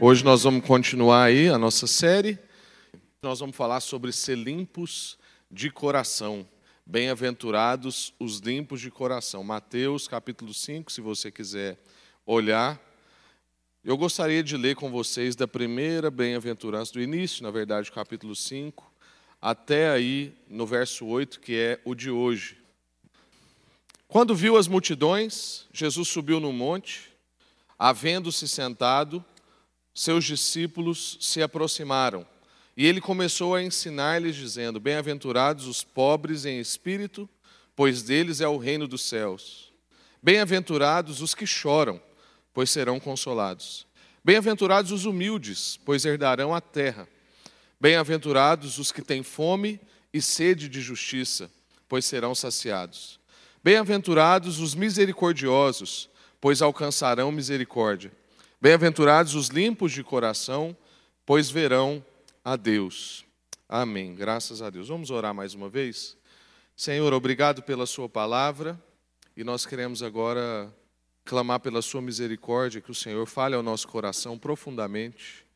Hoje nós vamos continuar aí a nossa série. Nós vamos falar sobre ser limpos de coração. Bem-aventurados os limpos de coração. Mateus capítulo 5, se você quiser olhar. Eu gostaria de ler com vocês da primeira bem-aventurança, do início, na verdade, capítulo 5, até aí no verso 8, que é o de hoje. Quando viu as multidões, Jesus subiu no monte, havendo-se sentado, seus discípulos se aproximaram. E ele começou a ensinar-lhes, dizendo: Bem-aventurados os pobres em espírito, pois deles é o reino dos céus. Bem-aventurados os que choram, pois serão consolados. Bem-aventurados os humildes, pois herdarão a terra. Bem-aventurados os que têm fome e sede de justiça, pois serão saciados. Bem-aventurados os misericordiosos, pois alcançarão misericórdia. Bem-aventurados os limpos de coração, pois verão a Deus. Amém. Graças a Deus. Vamos orar mais uma vez? Senhor, obrigado pela Sua palavra e nós queremos agora clamar pela Sua misericórdia, que o Senhor fale ao nosso coração profundamente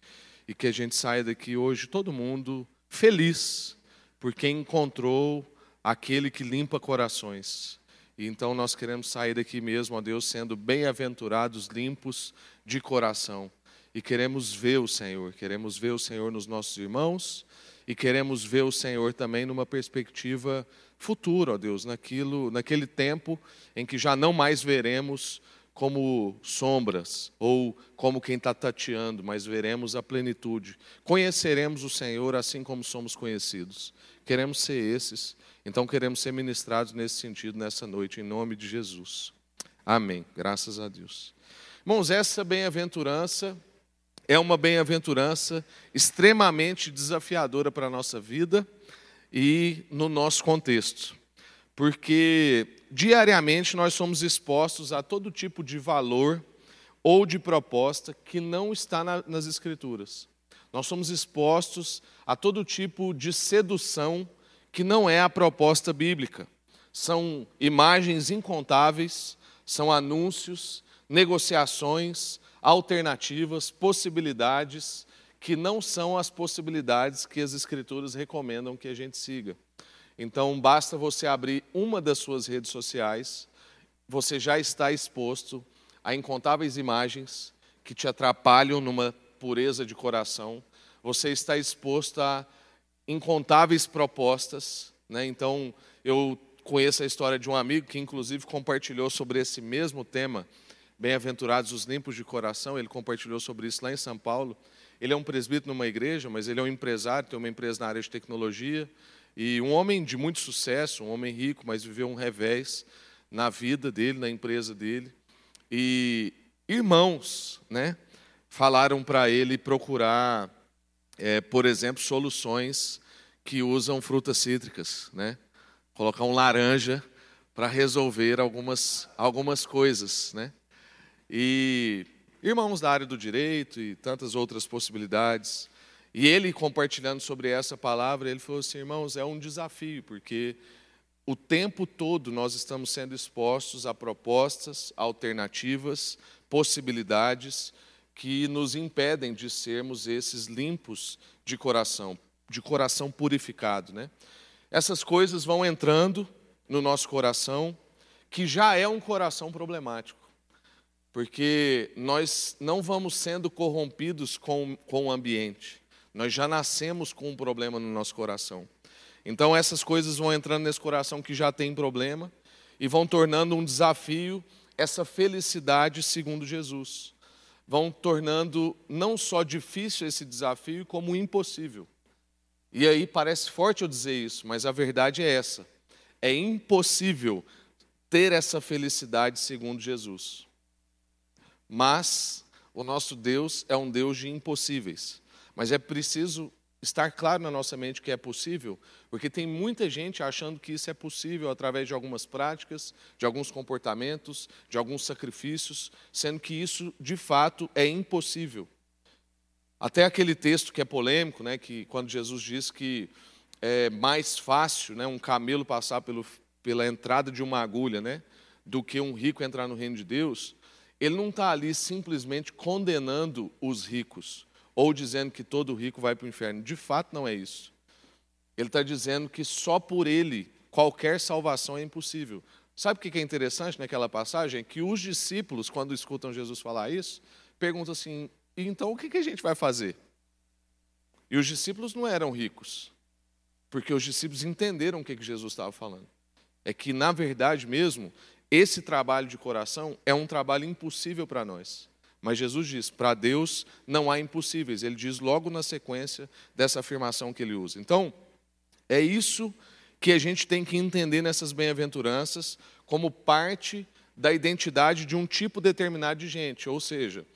e que a gente saia daqui hoje, todo mundo feliz, porque encontrou aquele que limpa corações. E então nós queremos sair daqui mesmo, ó Deus, sendo bem-aventurados, limpos de coração. E queremos ver o Senhor, queremos ver o Senhor nos nossos irmãos e queremos ver o Senhor também numa perspectiva futura, ó Deus, naquilo, naquele tempo em que já não mais veremos como sombras ou como quem está tateando, mas veremos a plenitude. Conheceremos o Senhor assim como somos conhecidos. Queremos ser esses, então queremos ser ministrados nesse sentido nessa noite, em nome de Jesus. Amém. Graças a Deus. Irmãos, essa bem-aventurança é uma bem-aventurança extremamente desafiadora para a nossa vida e no nosso contexto, porque diariamente nós somos expostos a todo tipo de valor ou de proposta que não está na, nas Escrituras. Nós somos expostos a todo tipo de sedução que não é a proposta bíblica. São imagens incontáveis, são anúncios, negociações, alternativas, possibilidades que não são as possibilidades que as Escrituras recomendam que a gente siga. Então, basta você abrir uma das suas redes sociais, você já está exposto a incontáveis imagens que te atrapalham numa pureza de coração, você está exposto a incontáveis propostas. Né? Então, eu conheço a história de um amigo que, inclusive, compartilhou sobre esse mesmo tema Bem-aventurados os limpos de coração, ele compartilhou sobre isso lá em São Paulo. Ele é um presbítero numa igreja, mas ele é um empresário, tem uma empresa na área de tecnologia, e um homem de muito sucesso, um homem rico, mas viveu um revés na vida dele, na empresa dele. E irmãos, né, falaram para ele procurar, é, por exemplo, soluções que usam frutas cítricas, né? Colocar um laranja para resolver algumas, algumas coisas, né? e irmãos da área do direito e tantas outras possibilidades. E ele compartilhando sobre essa palavra, ele falou assim: irmãos, é um desafio, porque o tempo todo nós estamos sendo expostos a propostas, alternativas, possibilidades que nos impedem de sermos esses limpos de coração, de coração purificado, né? Essas coisas vão entrando no nosso coração, que já é um coração problemático porque nós não vamos sendo corrompidos com, com o ambiente, nós já nascemos com um problema no nosso coração. Então, essas coisas vão entrando nesse coração que já tem problema e vão tornando um desafio essa felicidade segundo Jesus. Vão tornando não só difícil esse desafio, como impossível. E aí parece forte eu dizer isso, mas a verdade é essa: é impossível ter essa felicidade segundo Jesus. Mas o nosso Deus é um Deus de impossíveis. Mas é preciso estar claro na nossa mente que é possível, porque tem muita gente achando que isso é possível através de algumas práticas, de alguns comportamentos, de alguns sacrifícios, sendo que isso de fato é impossível. Até aquele texto que é polêmico, né, que quando Jesus diz que é mais fácil né, um camelo passar pelo, pela entrada de uma agulha né, do que um rico entrar no reino de Deus, ele não está ali simplesmente condenando os ricos ou dizendo que todo rico vai para o inferno. De fato, não é isso. Ele está dizendo que só por ele qualquer salvação é impossível. Sabe o que é interessante naquela passagem? Que os discípulos, quando escutam Jesus falar isso, perguntam assim: então o que a gente vai fazer? E os discípulos não eram ricos, porque os discípulos entenderam o que Jesus estava falando. É que, na verdade mesmo, esse trabalho de coração é um trabalho impossível para nós. Mas Jesus diz: para Deus não há impossíveis. Ele diz logo na sequência dessa afirmação que ele usa. Então, é isso que a gente tem que entender nessas bem-aventuranças como parte da identidade de um tipo determinado de gente. Ou seja,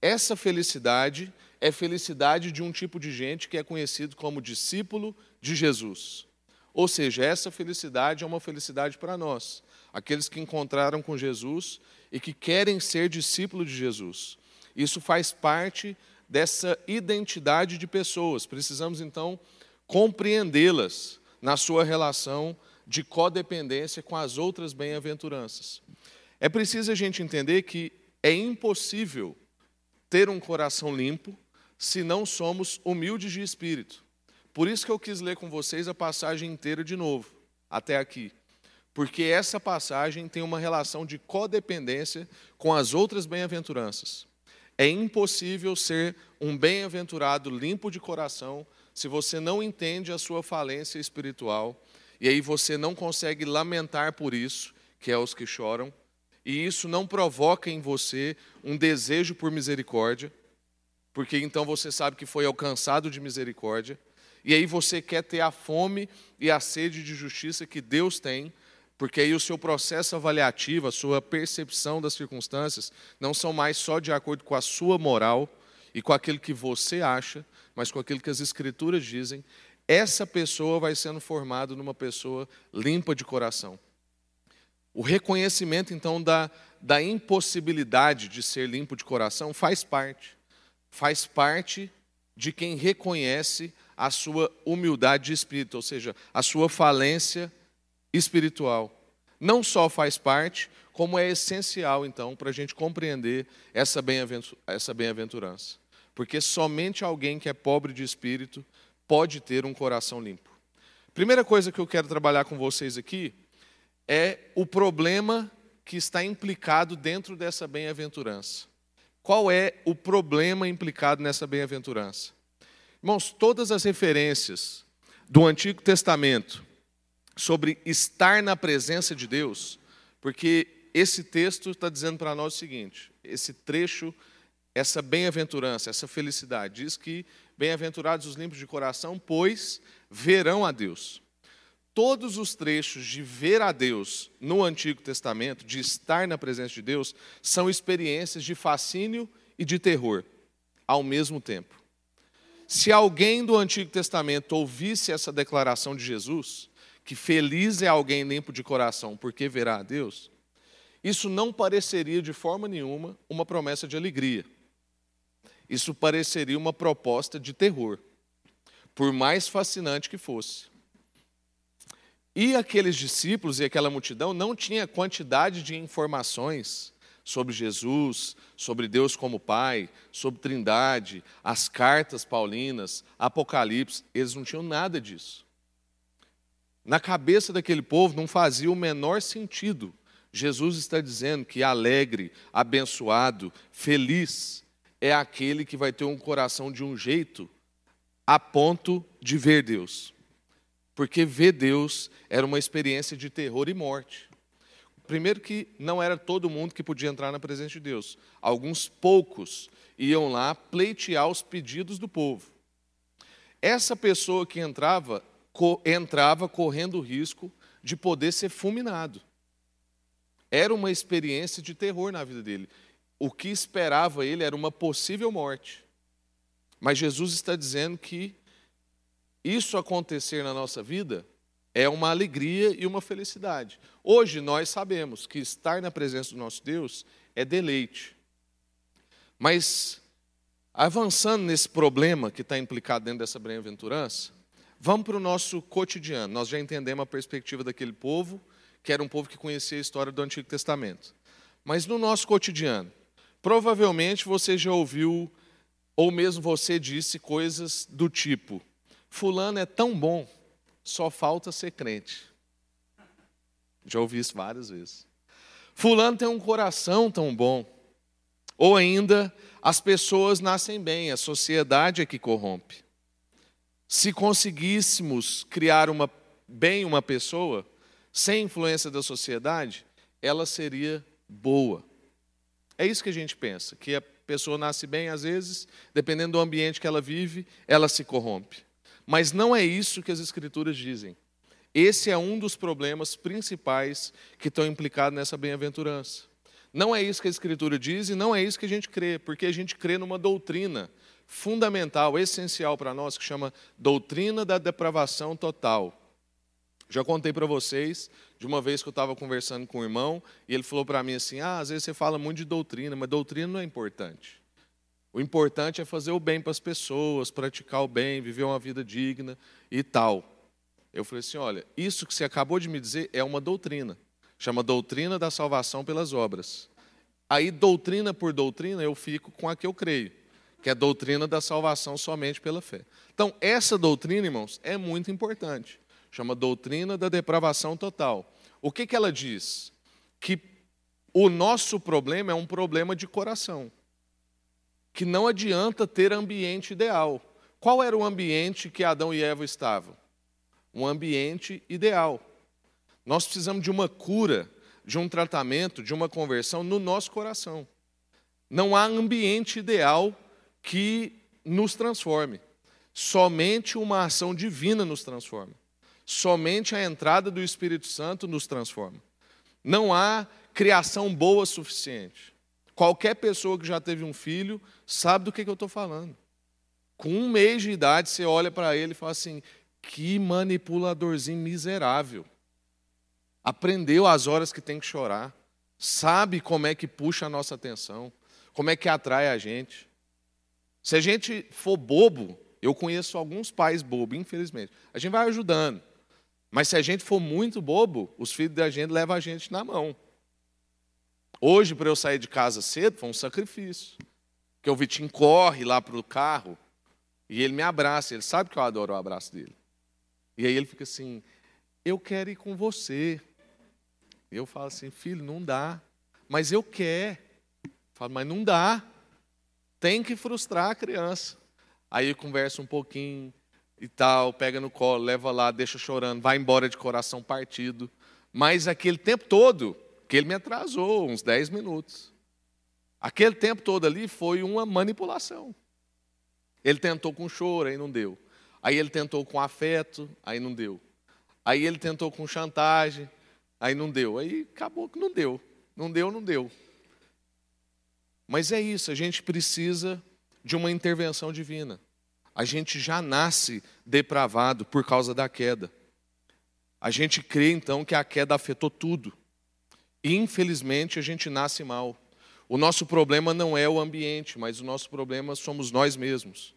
essa felicidade é felicidade de um tipo de gente que é conhecido como discípulo de Jesus. Ou seja, essa felicidade é uma felicidade para nós, aqueles que encontraram com Jesus e que querem ser discípulo de Jesus. Isso faz parte dessa identidade de pessoas. Precisamos então compreendê-las na sua relação de codependência com as outras bem-aventuranças. É preciso a gente entender que é impossível ter um coração limpo se não somos humildes de espírito. Por isso que eu quis ler com vocês a passagem inteira de novo, até aqui porque essa passagem tem uma relação de codependência com as outras bem-aventuranças. É impossível ser um bem-aventurado limpo de coração se você não entende a sua falência espiritual e aí você não consegue lamentar por isso, que é os que choram, e isso não provoca em você um desejo por misericórdia, porque então você sabe que foi alcançado de misericórdia, e aí você quer ter a fome e a sede de justiça que Deus tem, porque aí o seu processo avaliativo, a sua percepção das circunstâncias, não são mais só de acordo com a sua moral e com aquilo que você acha, mas com aquilo que as Escrituras dizem. Essa pessoa vai sendo formada numa pessoa limpa de coração. O reconhecimento, então, da, da impossibilidade de ser limpo de coração faz parte. Faz parte de quem reconhece a sua humildade de espírito, ou seja, a sua falência espiritual. Não só faz parte, como é essencial, então, para a gente compreender essa bem-aventurança. Porque somente alguém que é pobre de espírito pode ter um coração limpo. Primeira coisa que eu quero trabalhar com vocês aqui é o problema que está implicado dentro dessa bem-aventurança. Qual é o problema implicado nessa bem-aventurança? Irmãos, todas as referências do Antigo Testamento sobre estar na presença de Deus, porque esse texto está dizendo para nós o seguinte: esse trecho, essa bem-aventurança, essa felicidade, diz que bem-aventurados os limpos de coração, pois verão a Deus. Todos os trechos de ver a Deus no Antigo Testamento, de estar na presença de Deus, são experiências de fascínio e de terror ao mesmo tempo. Se alguém do Antigo Testamento ouvisse essa declaração de Jesus, que feliz é alguém limpo de coração, porque verá a Deus, isso não pareceria de forma nenhuma uma promessa de alegria. Isso pareceria uma proposta de terror, por mais fascinante que fosse. E aqueles discípulos e aquela multidão não tinha quantidade de informações sobre Jesus, sobre Deus como Pai, sobre Trindade, as cartas paulinas, Apocalipse, eles não tinham nada disso. Na cabeça daquele povo não fazia o menor sentido. Jesus está dizendo que alegre, abençoado, feliz é aquele que vai ter um coração de um jeito a ponto de ver Deus. Porque ver Deus era uma experiência de terror e morte. Primeiro que não era todo mundo que podia entrar na presença de Deus. Alguns poucos iam lá pleitear os pedidos do povo. Essa pessoa que entrava entrava correndo o risco de poder ser fulminado. Era uma experiência de terror na vida dele. O que esperava ele era uma possível morte. Mas Jesus está dizendo que isso acontecer na nossa vida é uma alegria e uma felicidade. Hoje nós sabemos que estar na presença do nosso Deus é deleite. Mas, avançando nesse problema que está implicado dentro dessa bem-aventurança, Vamos para o nosso cotidiano. Nós já entendemos a perspectiva daquele povo, que era um povo que conhecia a história do Antigo Testamento. Mas no nosso cotidiano, Provavelmente você já ouviu, ou mesmo você disse coisas do tipo: Fulano é tão bom, só falta ser crente. Já ouvi isso várias vezes. Fulano tem um coração tão bom. Ou ainda, as pessoas nascem bem, a sociedade é que corrompe. Se conseguíssemos criar uma, bem uma pessoa, sem influência da sociedade, ela seria boa. É isso que a gente pensa, que a pessoa nasce bem, às vezes, dependendo do ambiente que ela vive, ela se corrompe. Mas não é isso que as Escrituras dizem. Esse é um dos problemas principais que estão implicados nessa bem-aventurança. Não é isso que a Escritura diz e não é isso que a gente crê, porque a gente crê numa doutrina fundamental, essencial para nós, que chama doutrina da depravação total. Já contei para vocês de uma vez que eu estava conversando com um irmão e ele falou para mim assim: ah, às vezes você fala muito de doutrina, mas doutrina não é importante. O importante é fazer o bem para as pessoas, praticar o bem, viver uma vida digna e tal. Eu falei assim: olha, isso que você acabou de me dizer é uma doutrina. Chama doutrina da salvação pelas obras. Aí, doutrina por doutrina, eu fico com a que eu creio, que é a doutrina da salvação somente pela fé. Então, essa doutrina, irmãos, é muito importante. Chama doutrina da depravação total. O que, que ela diz? Que o nosso problema é um problema de coração. Que não adianta ter ambiente ideal. Qual era o ambiente que Adão e Eva estavam? Um ambiente ideal. Nós precisamos de uma cura, de um tratamento, de uma conversão no nosso coração. Não há ambiente ideal que nos transforme. Somente uma ação divina nos transforma. Somente a entrada do Espírito Santo nos transforma. Não há criação boa suficiente. Qualquer pessoa que já teve um filho sabe do que, eu estou falando. Com um mês de idade, você olha para ele e fala assim: que manipuladorzinho miserável aprendeu as horas que tem que chorar, sabe como é que puxa a nossa atenção, como é que atrai a gente. Se a gente for bobo, eu conheço alguns pais bobos, infelizmente. A gente vai ajudando. Mas se a gente for muito bobo, os filhos da gente levam a gente na mão. Hoje, para eu sair de casa cedo, foi um sacrifício. Porque o Vitinho corre lá para o carro e ele me abraça. Ele sabe que eu adoro o abraço dele. E aí ele fica assim: Eu quero ir com você. Eu falo assim, filho, não dá. Mas eu quero. Eu falo, mas não dá. Tem que frustrar a criança. Aí conversa um pouquinho e tal, pega no colo, leva lá, deixa chorando, vai embora de coração partido. Mas aquele tempo todo, que ele me atrasou, uns 10 minutos. Aquele tempo todo ali foi uma manipulação. Ele tentou com choro, aí não deu. Aí ele tentou com afeto, aí não deu. Aí ele tentou com chantagem, Aí não deu. Aí acabou que não deu. Não deu, não deu. Mas é isso, a gente precisa de uma intervenção divina. A gente já nasce depravado por causa da queda. A gente crê então que a queda afetou tudo. E, infelizmente, a gente nasce mal. O nosso problema não é o ambiente, mas o nosso problema somos nós mesmos.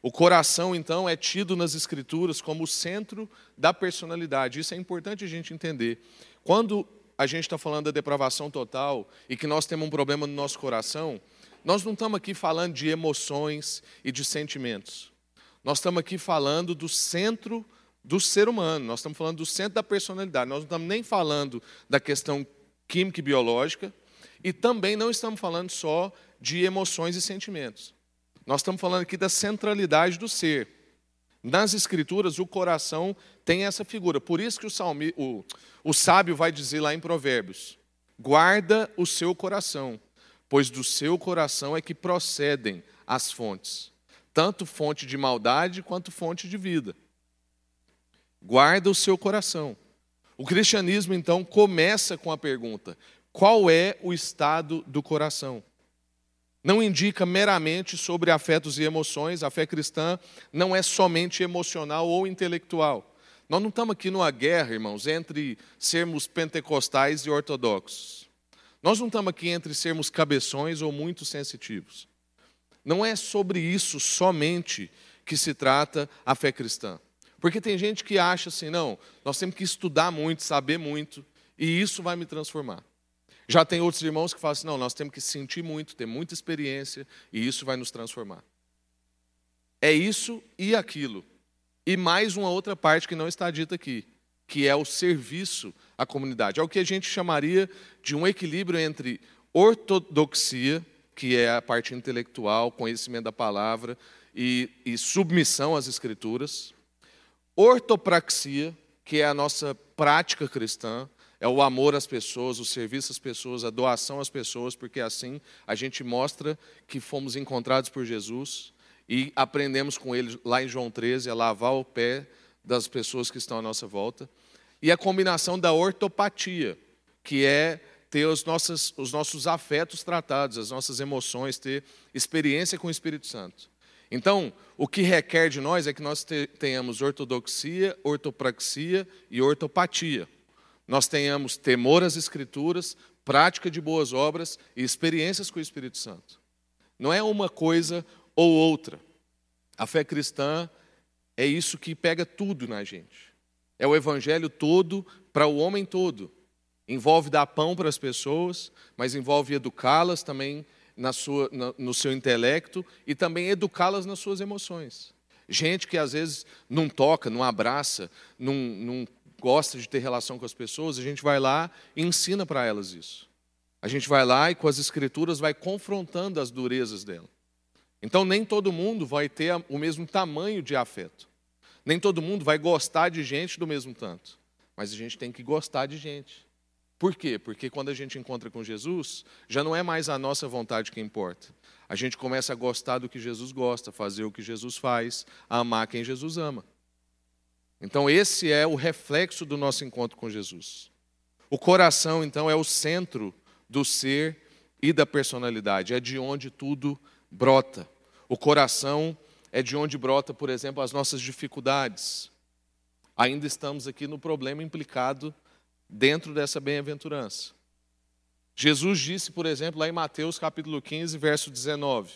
O coração, então, é tido nas Escrituras como o centro da personalidade. Isso é importante a gente entender. Quando a gente está falando da depravação total e que nós temos um problema no nosso coração, nós não estamos aqui falando de emoções e de sentimentos. Nós estamos aqui falando do centro do ser humano, nós estamos falando do centro da personalidade. Nós não estamos nem falando da questão química e biológica e também não estamos falando só de emoções e sentimentos. Nós estamos falando aqui da centralidade do ser. Nas Escrituras, o coração tem essa figura. Por isso que o, salmi, o, o sábio vai dizer lá em Provérbios: guarda o seu coração, pois do seu coração é que procedem as fontes, tanto fonte de maldade quanto fonte de vida. Guarda o seu coração. O cristianismo, então, começa com a pergunta: qual é o estado do coração? não indica meramente sobre afetos e emoções. A fé cristã não é somente emocional ou intelectual. Nós não estamos aqui numa guerra, irmãos, entre sermos pentecostais e ortodoxos. Nós não estamos aqui entre sermos cabeções ou muito sensitivos. Não é sobre isso somente que se trata a fé cristã. Porque tem gente que acha assim, não, nós temos que estudar muito, saber muito, e isso vai me transformar. Já tem outros irmãos que falam assim: não, nós temos que sentir muito, ter muita experiência, e isso vai nos transformar. É isso e aquilo. E mais uma outra parte que não está dita aqui, que é o serviço à comunidade. É o que a gente chamaria de um equilíbrio entre ortodoxia, que é a parte intelectual, conhecimento da palavra, e, e submissão às escrituras, ortopraxia, que é a nossa prática cristã, é o amor às pessoas, o serviço às pessoas, a doação às pessoas, porque assim a gente mostra que fomos encontrados por Jesus e aprendemos com ele lá em João 13 a lavar o pé das pessoas que estão à nossa volta. E a combinação da ortopatia, que é ter os nossos, os nossos afetos tratados, as nossas emoções, ter experiência com o Espírito Santo. Então, o que requer de nós é que nós tenhamos ortodoxia, ortopraxia e ortopatia nós tenhamos temor às Escrituras, prática de boas obras e experiências com o Espírito Santo. Não é uma coisa ou outra. A fé cristã é isso que pega tudo na gente. É o evangelho todo para o homem todo. Envolve dar pão para as pessoas, mas envolve educá-las também na sua, no seu intelecto e também educá-las nas suas emoções. Gente que às vezes não toca, não abraça, não, não gosta de ter relação com as pessoas, a gente vai lá e ensina para elas isso. A gente vai lá e com as escrituras vai confrontando as durezas dela. Então nem todo mundo vai ter o mesmo tamanho de afeto. Nem todo mundo vai gostar de gente do mesmo tanto. Mas a gente tem que gostar de gente. Por quê? Porque quando a gente encontra com Jesus, já não é mais a nossa vontade que importa. A gente começa a gostar do que Jesus gosta, fazer o que Jesus faz, amar quem Jesus ama. Então, esse é o reflexo do nosso encontro com Jesus. O coração, então, é o centro do ser e da personalidade, é de onde tudo brota. O coração é de onde brota, por exemplo, as nossas dificuldades. Ainda estamos aqui no problema implicado dentro dessa bem-aventurança. Jesus disse, por exemplo, lá em Mateus capítulo 15, verso 19: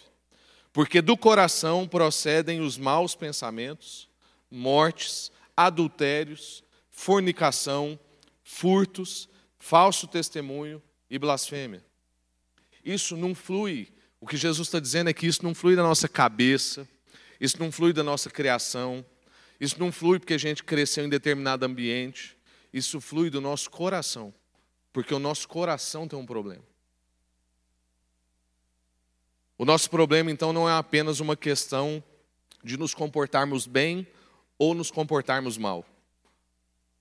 Porque do coração procedem os maus pensamentos, mortes, adultérios, fornicação, furtos, falso testemunho e blasfêmia. Isso não flui. O que Jesus está dizendo é que isso não flui da nossa cabeça, isso não flui da nossa criação, isso não flui porque a gente cresceu em determinado ambiente, isso flui do nosso coração, porque o nosso coração tem um problema. O nosso problema, então, não é apenas uma questão de nos comportarmos bem ou nos comportarmos mal.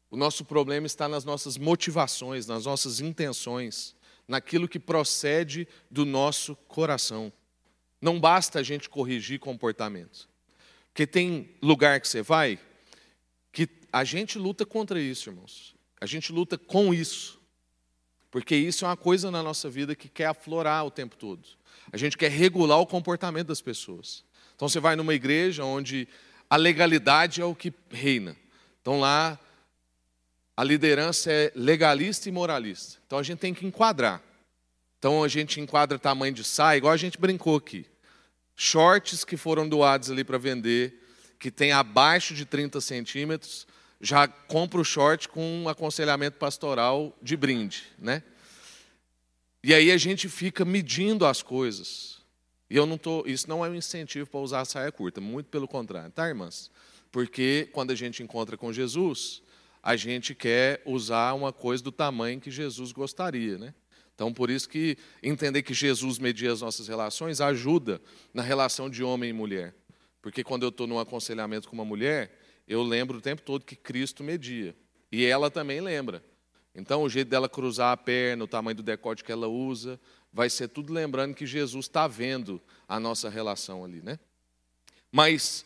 O nosso problema está nas nossas motivações, nas nossas intenções, naquilo que procede do nosso coração. Não basta a gente corrigir comportamentos. Porque tem lugar que você vai que a gente luta contra isso, irmãos. A gente luta com isso. Porque isso é uma coisa na nossa vida que quer aflorar o tempo todo. A gente quer regular o comportamento das pessoas. Então você vai numa igreja onde a legalidade é o que reina. Então lá a liderança é legalista e moralista. Então a gente tem que enquadrar. Então a gente enquadra tamanho de saia, igual a gente brincou aqui. Shorts que foram doados ali para vender, que tem abaixo de 30 centímetros, já compra o short com um aconselhamento pastoral de brinde, né? E aí a gente fica medindo as coisas. E eu não tô, isso não é um incentivo para usar a saia curta, muito pelo contrário, tá, irmãs? Porque quando a gente encontra com Jesus, a gente quer usar uma coisa do tamanho que Jesus gostaria, né? Então, por isso que entender que Jesus media as nossas relações ajuda na relação de homem e mulher. Porque quando eu estou num aconselhamento com uma mulher, eu lembro o tempo todo que Cristo media. E ela também lembra. Então, o jeito dela cruzar a perna, o tamanho do decote que ela usa, vai ser tudo lembrando que Jesus está vendo a nossa relação ali, né? Mas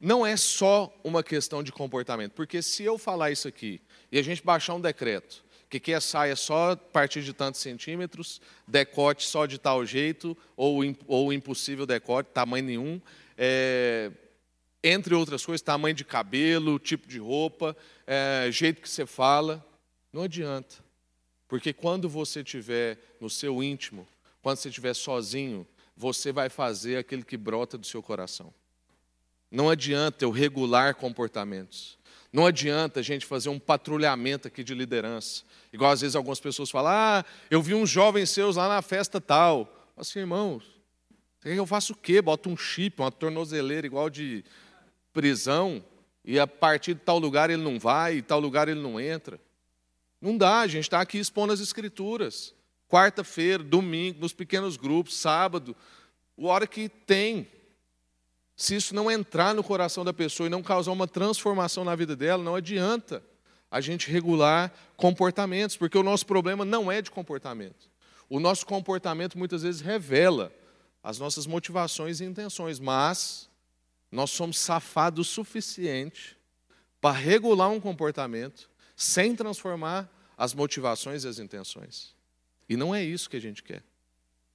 não é só uma questão de comportamento, porque se eu falar isso aqui e a gente baixar um decreto, que a saia só a partir de tantos centímetros, decote só de tal jeito, ou, ou impossível decote, tamanho nenhum, é, entre outras coisas, tamanho de cabelo, tipo de roupa, é, jeito que você fala, não adianta. Porque quando você estiver no seu íntimo, quando você estiver sozinho, você vai fazer aquilo que brota do seu coração. Não adianta eu regular comportamentos. Não adianta a gente fazer um patrulhamento aqui de liderança. Igual às vezes algumas pessoas falam: ah, eu vi uns jovens seus lá na festa tal. Assim, irmãos, eu faço o quê? Boto um chip, uma tornozeleira igual de prisão, e a partir de tal lugar ele não vai, e tal lugar ele não entra. Não dá, a gente está aqui expondo as escrituras. Quarta-feira, domingo, nos pequenos grupos, sábado, a hora que tem. Se isso não entrar no coração da pessoa e não causar uma transformação na vida dela, não adianta a gente regular comportamentos, porque o nosso problema não é de comportamento. O nosso comportamento muitas vezes revela as nossas motivações e intenções, mas nós somos safados o suficiente para regular um comportamento sem transformar as motivações e as intenções. E não é isso que a gente quer.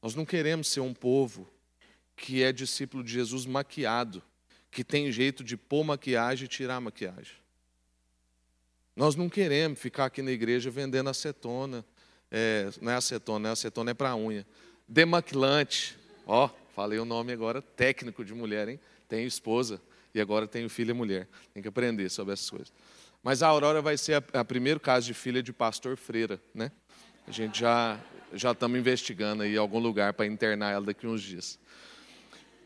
Nós não queremos ser um povo que é discípulo de Jesus maquiado, que tem jeito de pôr maquiagem e tirar maquiagem. Nós não queremos ficar aqui na igreja vendendo acetona, é, não é acetona, é acetona é para unha. Demaquilante, ó, falei o nome agora, técnico de mulher, hein? Tenho esposa e agora tenho filha mulher. Tem que aprender sobre essas coisas. Mas a Aurora vai ser a, a primeiro caso de filha de pastor freira, né? A gente já já estamos investigando aí algum lugar para internar ela daqui uns dias.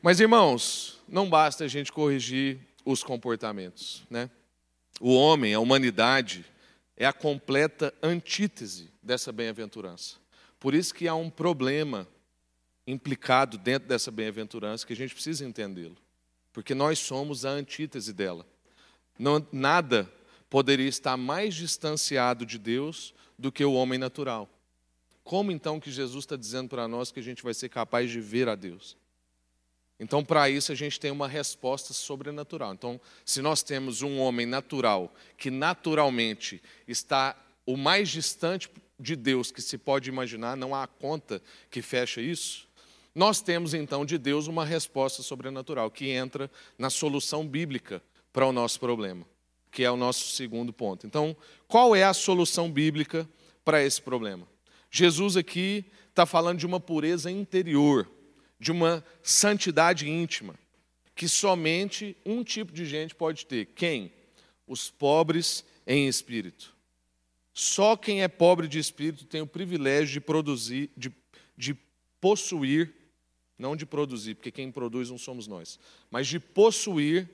Mas irmãos, não basta a gente corrigir os comportamentos, né? O homem, a humanidade, é a completa antítese dessa bem-aventurança. Por isso que há um problema implicado dentro dessa bem-aventurança que a gente precisa entendê-lo. Porque nós somos a antítese dela. Não, nada poderia estar mais distanciado de Deus do que o homem natural. Como então que Jesus está dizendo para nós que a gente vai ser capaz de ver a Deus? Então, para isso, a gente tem uma resposta sobrenatural. Então, se nós temos um homem natural que naturalmente está o mais distante de Deus que se pode imaginar, não há conta que fecha isso, nós temos então de Deus uma resposta sobrenatural que entra na solução bíblica para o nosso problema, que é o nosso segundo ponto. Então, qual é a solução bíblica para esse problema? Jesus aqui está falando de uma pureza interior de uma santidade íntima, que somente um tipo de gente pode ter. Quem? Os pobres em espírito. Só quem é pobre de espírito tem o privilégio de produzir, de, de possuir, não de produzir, porque quem produz não somos nós, mas de possuir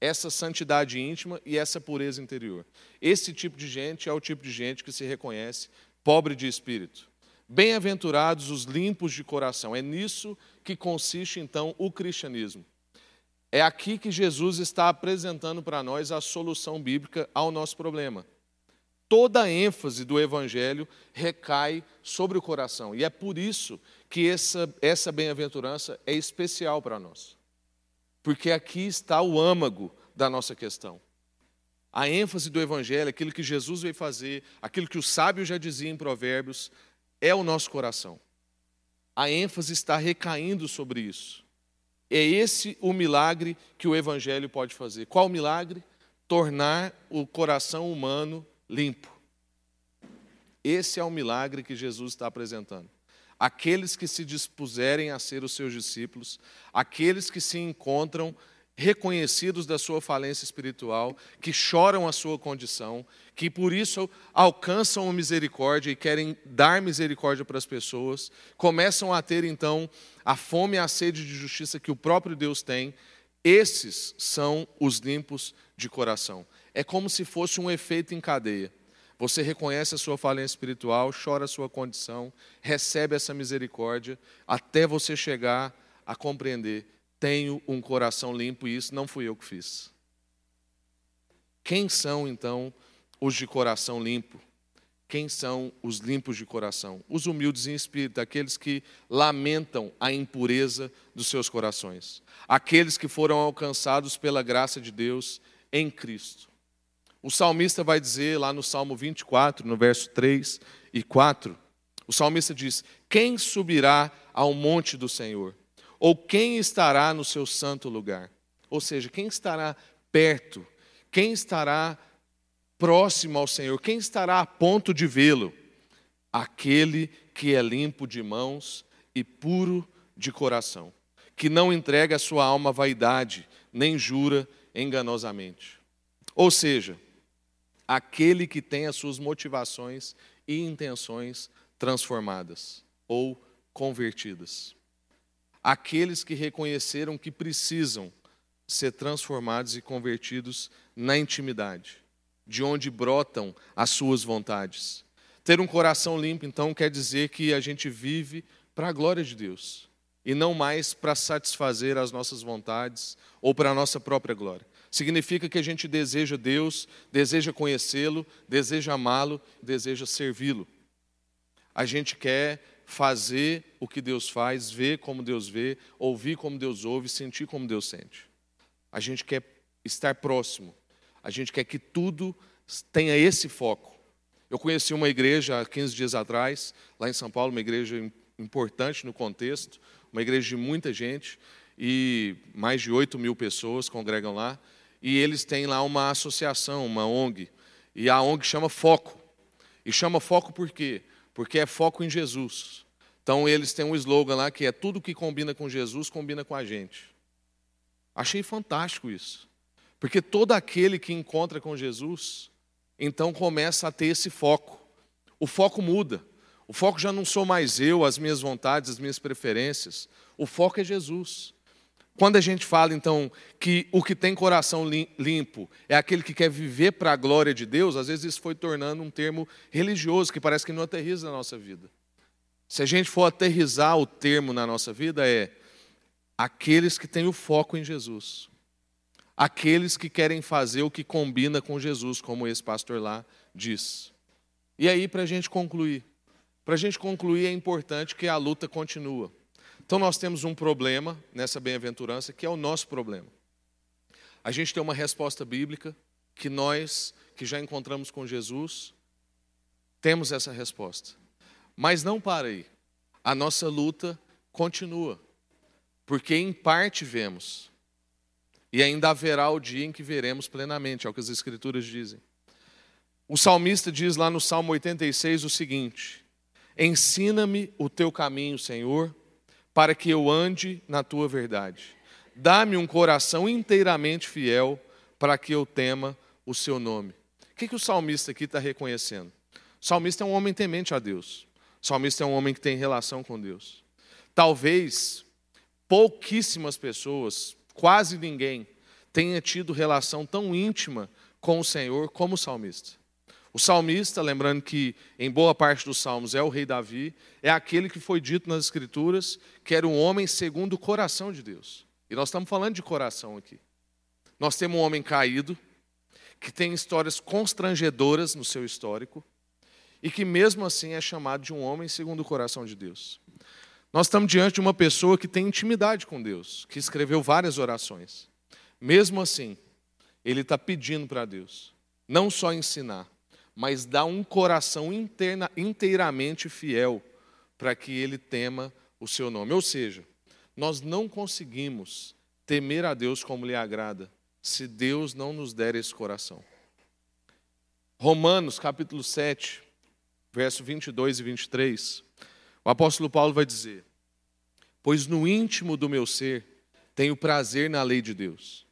essa santidade íntima e essa pureza interior. Esse tipo de gente é o tipo de gente que se reconhece pobre de espírito. Bem-aventurados os limpos de coração. É nisso que consiste então o cristianismo. É aqui que Jesus está apresentando para nós a solução bíblica ao nosso problema. Toda a ênfase do evangelho recai sobre o coração, e é por isso que essa, essa bem-aventurança é especial para nós. Porque aqui está o âmago da nossa questão. A ênfase do evangelho, aquilo que Jesus veio fazer, aquilo que o sábio já dizia em Provérbios, é o nosso coração. A ênfase está recaindo sobre isso. É esse o milagre que o Evangelho pode fazer. Qual milagre? Tornar o coração humano limpo. Esse é o milagre que Jesus está apresentando. Aqueles que se dispuserem a ser os seus discípulos, aqueles que se encontram reconhecidos da sua falência espiritual, que choram a sua condição, que por isso alcançam a misericórdia e querem dar misericórdia para as pessoas, começam a ter então a fome e a sede de justiça que o próprio Deus tem. Esses são os limpos de coração. É como se fosse um efeito em cadeia. Você reconhece a sua falência espiritual, chora a sua condição, recebe essa misericórdia, até você chegar a compreender tenho um coração limpo e isso não fui eu que fiz. Quem são então os de coração limpo? Quem são os limpos de coração? Os humildes em espírito, aqueles que lamentam a impureza dos seus corações, aqueles que foram alcançados pela graça de Deus em Cristo. O salmista vai dizer lá no Salmo 24, no verso 3 e 4, o salmista diz: Quem subirá ao monte do Senhor? Ou quem estará no seu santo lugar? Ou seja, quem estará perto? Quem estará próximo ao Senhor? Quem estará a ponto de vê-lo? Aquele que é limpo de mãos e puro de coração, que não entrega a sua alma à vaidade, nem jura enganosamente. Ou seja, aquele que tem as suas motivações e intenções transformadas ou convertidas. Aqueles que reconheceram que precisam ser transformados e convertidos na intimidade, de onde brotam as suas vontades. Ter um coração limpo, então, quer dizer que a gente vive para a glória de Deus e não mais para satisfazer as nossas vontades ou para a nossa própria glória. Significa que a gente deseja Deus, deseja conhecê-lo, deseja amá-lo, deseja servi-lo. A gente quer fazer o que Deus faz, ver como Deus vê, ouvir como Deus ouve, sentir como Deus sente. A gente quer estar próximo. A gente quer que tudo tenha esse foco. Eu conheci uma igreja há 15 dias atrás, lá em São Paulo, uma igreja importante no contexto, uma igreja de muita gente, e mais de 8 mil pessoas congregam lá e eles têm lá uma associação, uma ONG, e a ONG chama Foco. E chama Foco por quê? Porque é foco em Jesus. Então eles têm um slogan lá que é tudo que combina com Jesus combina com a gente. Achei fantástico isso. Porque todo aquele que encontra com Jesus, então começa a ter esse foco. O foco muda. O foco já não sou mais eu, as minhas vontades, as minhas preferências. O foco é Jesus. Quando a gente fala, então, que o que tem coração limpo é aquele que quer viver para a glória de Deus, às vezes isso foi tornando um termo religioso que parece que não aterriza na nossa vida. Se a gente for aterrizar o termo na nossa vida, é aqueles que têm o foco em Jesus. Aqueles que querem fazer o que combina com Jesus, como esse pastor lá diz. E aí, para a gente concluir, para a gente concluir, é importante que a luta continua. Então nós temos um problema nessa bem-aventurança que é o nosso problema. A gente tem uma resposta bíblica que nós, que já encontramos com Jesus, temos essa resposta. Mas não para aí. A nossa luta continua. Porque em parte vemos. E ainda haverá o dia em que veremos plenamente, é o que as Escrituras dizem. O salmista diz lá no Salmo 86 o seguinte: Ensina-me o teu caminho, Senhor para que eu ande na tua verdade. Dá-me um coração inteiramente fiel para que eu tema o seu nome. O que, que o salmista aqui está reconhecendo? O salmista é um homem temente a Deus. O salmista é um homem que tem relação com Deus. Talvez pouquíssimas pessoas, quase ninguém, tenha tido relação tão íntima com o Senhor como o salmista. O salmista, lembrando que em boa parte dos salmos é o rei Davi, é aquele que foi dito nas Escrituras que era um homem segundo o coração de Deus. E nós estamos falando de coração aqui. Nós temos um homem caído, que tem histórias constrangedoras no seu histórico, e que mesmo assim é chamado de um homem segundo o coração de Deus. Nós estamos diante de uma pessoa que tem intimidade com Deus, que escreveu várias orações. Mesmo assim, ele está pedindo para Deus não só ensinar, mas dá um coração interna, inteiramente fiel para que ele tema o seu nome. Ou seja, nós não conseguimos temer a Deus como lhe agrada se Deus não nos der esse coração. Romanos capítulo 7, verso 22 e 23, o apóstolo Paulo vai dizer: Pois no íntimo do meu ser tenho prazer na lei de Deus,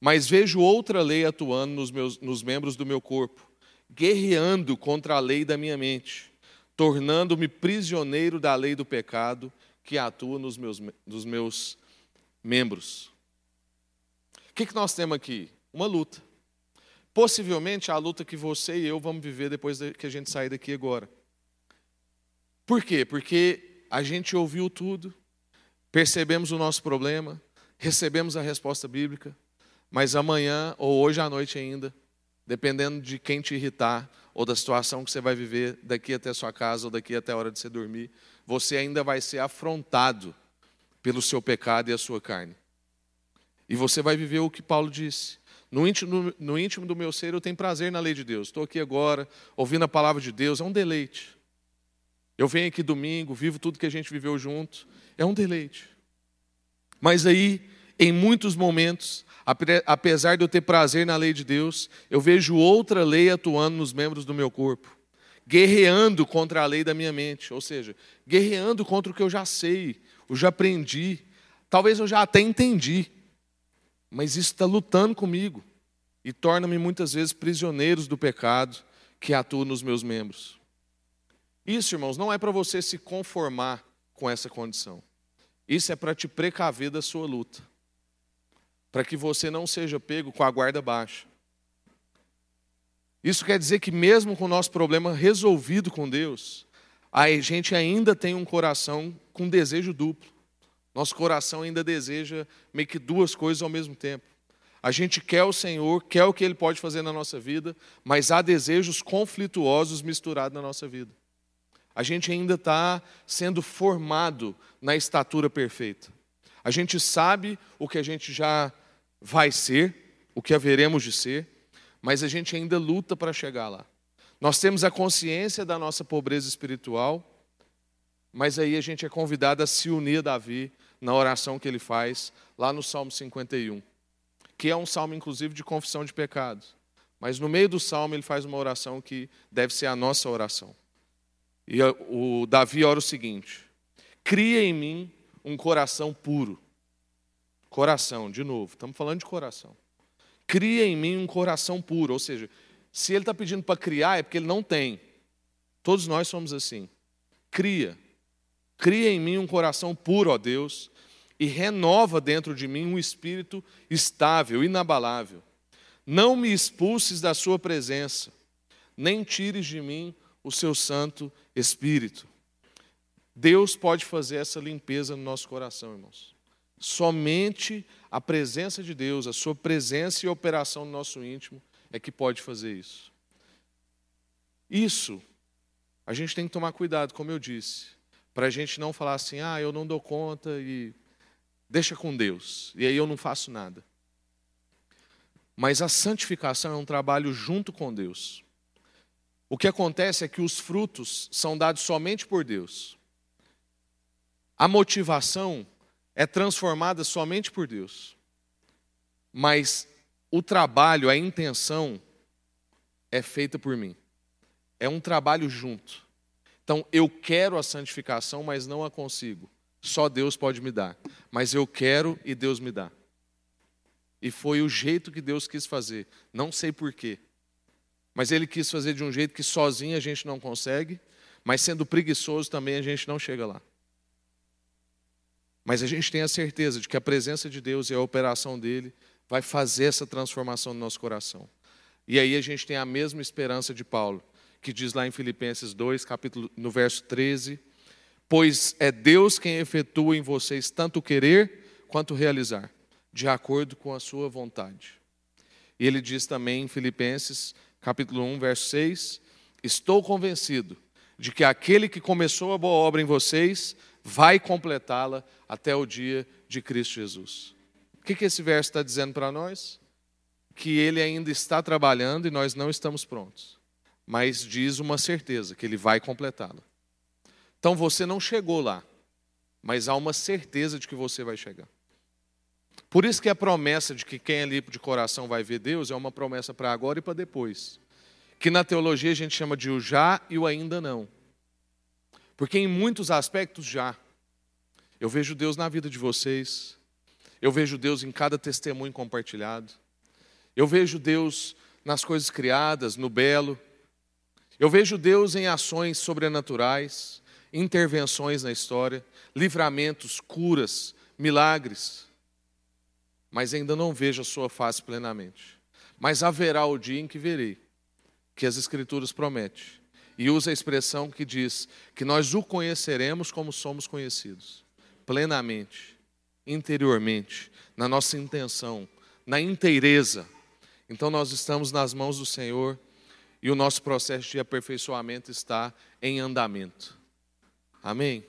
mas vejo outra lei atuando nos, meus, nos membros do meu corpo guerreando contra a lei da minha mente, tornando-me prisioneiro da lei do pecado que atua nos meus, nos meus membros. O que, que nós temos aqui? Uma luta. Possivelmente a luta que você e eu vamos viver depois que a gente sair daqui agora. Por quê? Porque a gente ouviu tudo, percebemos o nosso problema, recebemos a resposta bíblica, mas amanhã ou hoje à noite ainda, dependendo de quem te irritar ou da situação que você vai viver daqui até a sua casa ou daqui até a hora de você dormir, você ainda vai ser afrontado pelo seu pecado e a sua carne. E você vai viver o que Paulo disse. No íntimo, no íntimo do meu ser eu tenho prazer na lei de Deus. Estou aqui agora, ouvindo a palavra de Deus, é um deleite. Eu venho aqui domingo, vivo tudo que a gente viveu junto, é um deleite. Mas aí, em muitos momentos, apesar de eu ter prazer na lei de Deus, eu vejo outra lei atuando nos membros do meu corpo, guerreando contra a lei da minha mente, ou seja, guerreando contra o que eu já sei, eu já aprendi, talvez eu já até entendi, mas isso está lutando comigo. e torna-me muitas vezes prisioneiros do pecado que atua nos meus membros. Isso, irmãos, não é para você se conformar com essa condição. Isso é para te precaver da sua luta. Para que você não seja pego com a guarda baixa. Isso quer dizer que, mesmo com o nosso problema resolvido com Deus, a gente ainda tem um coração com desejo duplo. Nosso coração ainda deseja meio que duas coisas ao mesmo tempo. A gente quer o Senhor, quer o que Ele pode fazer na nossa vida, mas há desejos conflituosos misturados na nossa vida. A gente ainda está sendo formado na estatura perfeita. A gente sabe o que a gente já vai ser, o que haveremos de ser, mas a gente ainda luta para chegar lá. Nós temos a consciência da nossa pobreza espiritual, mas aí a gente é convidado a se unir a Davi na oração que ele faz lá no Salmo 51, que é um salmo inclusive de confissão de pecados. Mas no meio do salmo ele faz uma oração que deve ser a nossa oração. E o Davi ora o seguinte: Cria em mim um coração puro. Coração, de novo, estamos falando de coração. Cria em mim um coração puro, ou seja, se ele está pedindo para criar, é porque ele não tem. Todos nós somos assim. Cria. Cria em mim um coração puro, ó Deus, e renova dentro de mim um espírito estável, inabalável. Não me expulses da sua presença, nem tires de mim o seu santo espírito. Deus pode fazer essa limpeza no nosso coração, irmãos. Somente a presença de Deus, a sua presença e operação no nosso íntimo é que pode fazer isso. Isso, a gente tem que tomar cuidado, como eu disse, para a gente não falar assim, ah, eu não dou conta e deixa com Deus, e aí eu não faço nada. Mas a santificação é um trabalho junto com Deus. O que acontece é que os frutos são dados somente por Deus. A motivação é transformada somente por Deus. Mas o trabalho, a intenção é feita por mim. É um trabalho junto. Então, eu quero a santificação, mas não a consigo. Só Deus pode me dar. Mas eu quero e Deus me dá. E foi o jeito que Deus quis fazer. Não sei porquê. Mas Ele quis fazer de um jeito que sozinho a gente não consegue, mas sendo preguiçoso também a gente não chega lá. Mas a gente tem a certeza de que a presença de Deus e a operação dele vai fazer essa transformação no nosso coração. E aí a gente tem a mesma esperança de Paulo, que diz lá em Filipenses 2, capítulo, no verso 13: Pois é Deus quem efetua em vocês tanto querer quanto realizar, de acordo com a sua vontade. E ele diz também em Filipenses, capítulo 1, verso 6: Estou convencido de que aquele que começou a boa obra em vocês vai completá-la até o dia de Cristo Jesus que, que esse verso está dizendo para nós? Que ele ainda está trabalhando e nós não estamos prontos. Mas diz uma certeza, que ele vai completá-la. Então você não chegou lá, mas há uma certeza de que você vai chegar. Por isso que a promessa de que quem é limpo de coração vai ver Deus é uma promessa para agora e para depois. Que na teologia a gente chama de o já e o ainda não. Porque em muitos aspectos já. Eu vejo Deus na vida de vocês, eu vejo Deus em cada testemunho compartilhado. Eu vejo Deus nas coisas criadas, no belo. Eu vejo Deus em ações sobrenaturais, intervenções na história, livramentos, curas, milagres. Mas ainda não vejo a sua face plenamente. Mas haverá o dia em que verei, que as Escrituras prometem. E usa a expressão que diz que nós o conheceremos como somos conhecidos, plenamente interiormente, na nossa intenção, na inteireza. Então nós estamos nas mãos do Senhor e o nosso processo de aperfeiçoamento está em andamento. Amém?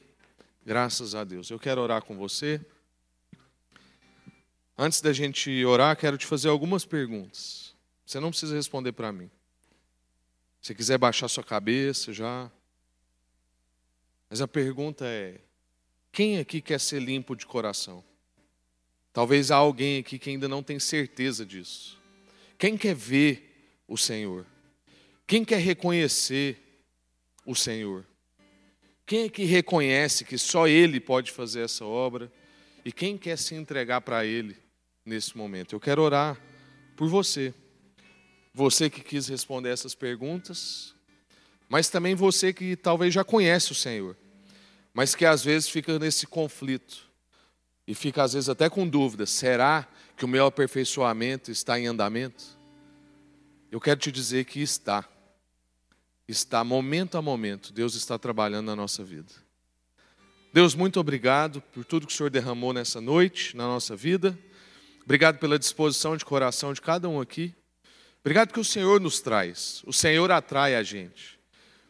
Graças a Deus. Eu quero orar com você. Antes da gente orar, quero te fazer algumas perguntas. Você não precisa responder para mim. Se quiser baixar sua cabeça já. Mas a pergunta é: quem aqui quer ser limpo de coração? Talvez há alguém aqui que ainda não tem certeza disso. Quem quer ver o Senhor? Quem quer reconhecer o Senhor? Quem é que reconhece que só Ele pode fazer essa obra? E quem quer se entregar para Ele nesse momento? Eu quero orar por você. Você que quis responder essas perguntas, mas também você que talvez já conhece o Senhor, mas que às vezes fica nesse conflito e fica às vezes até com dúvida: será que o meu aperfeiçoamento está em andamento? Eu quero te dizer que está. Está momento a momento, Deus está trabalhando na nossa vida. Deus, muito obrigado por tudo que o Senhor derramou nessa noite, na nossa vida. Obrigado pela disposição de coração de cada um aqui. Obrigado que o Senhor nos traz, o Senhor atrai a gente.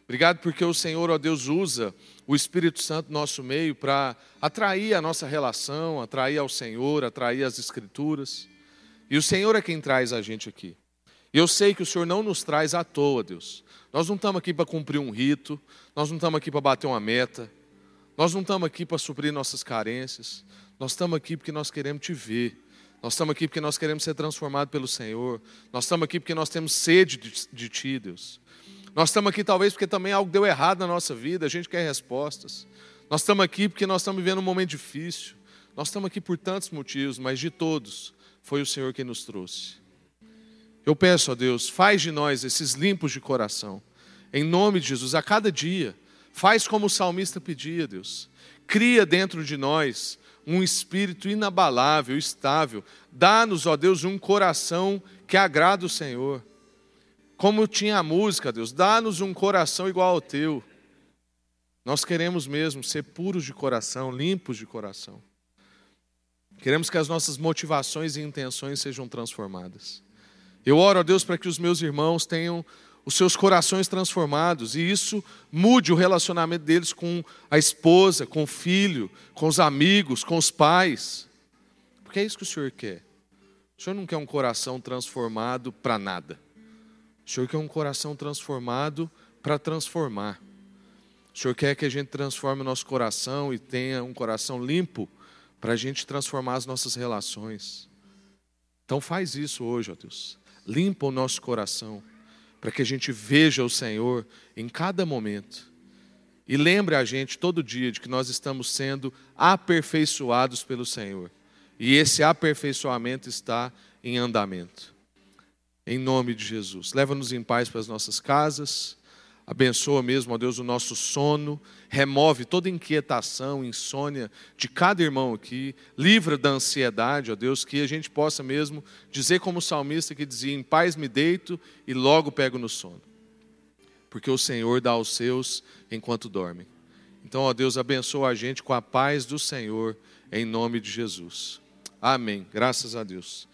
Obrigado porque o Senhor, ó Deus, usa o Espírito Santo no nosso meio para atrair a nossa relação, atrair ao Senhor, atrair as Escrituras. E o Senhor é quem traz a gente aqui. E eu sei que o Senhor não nos traz à toa, Deus. Nós não estamos aqui para cumprir um rito, nós não estamos aqui para bater uma meta, nós não estamos aqui para suprir nossas carências, nós estamos aqui porque nós queremos te ver. Nós estamos aqui porque nós queremos ser transformados pelo Senhor. Nós estamos aqui porque nós temos sede de, de Ti, Deus. Nós estamos aqui talvez porque também algo deu errado na nossa vida, a gente quer respostas. Nós estamos aqui porque nós estamos vivendo um momento difícil. Nós estamos aqui por tantos motivos, mas de todos foi o Senhor quem nos trouxe. Eu peço a Deus, faz de nós esses limpos de coração. Em nome de Jesus, a cada dia Faz como o salmista pedia, Deus. Cria dentro de nós um espírito inabalável, estável. Dá-nos, ó Deus, um coração que agrada o Senhor. Como tinha a música, Deus, dá-nos um coração igual ao teu. Nós queremos mesmo ser puros de coração, limpos de coração. Queremos que as nossas motivações e intenções sejam transformadas. Eu oro a Deus para que os meus irmãos tenham os seus corações transformados, e isso mude o relacionamento deles com a esposa, com o filho, com os amigos, com os pais. Porque é isso que o Senhor quer. O Senhor não quer um coração transformado para nada. O Senhor quer um coração transformado para transformar. O Senhor quer que a gente transforme o nosso coração e tenha um coração limpo para a gente transformar as nossas relações. Então faz isso hoje, ó Deus. Limpa o nosso coração para que a gente veja o Senhor em cada momento. E lembre a gente todo dia de que nós estamos sendo aperfeiçoados pelo Senhor. E esse aperfeiçoamento está em andamento. Em nome de Jesus. Leva-nos em paz para as nossas casas. Abençoa mesmo, ó Deus, o nosso sono, remove toda inquietação, insônia de cada irmão aqui, livra da ansiedade, ó Deus, que a gente possa mesmo dizer como o salmista que dizia: Em paz me deito e logo pego no sono, porque o Senhor dá aos seus enquanto dormem. Então, ó Deus, abençoa a gente com a paz do Senhor, em nome de Jesus. Amém. Graças a Deus.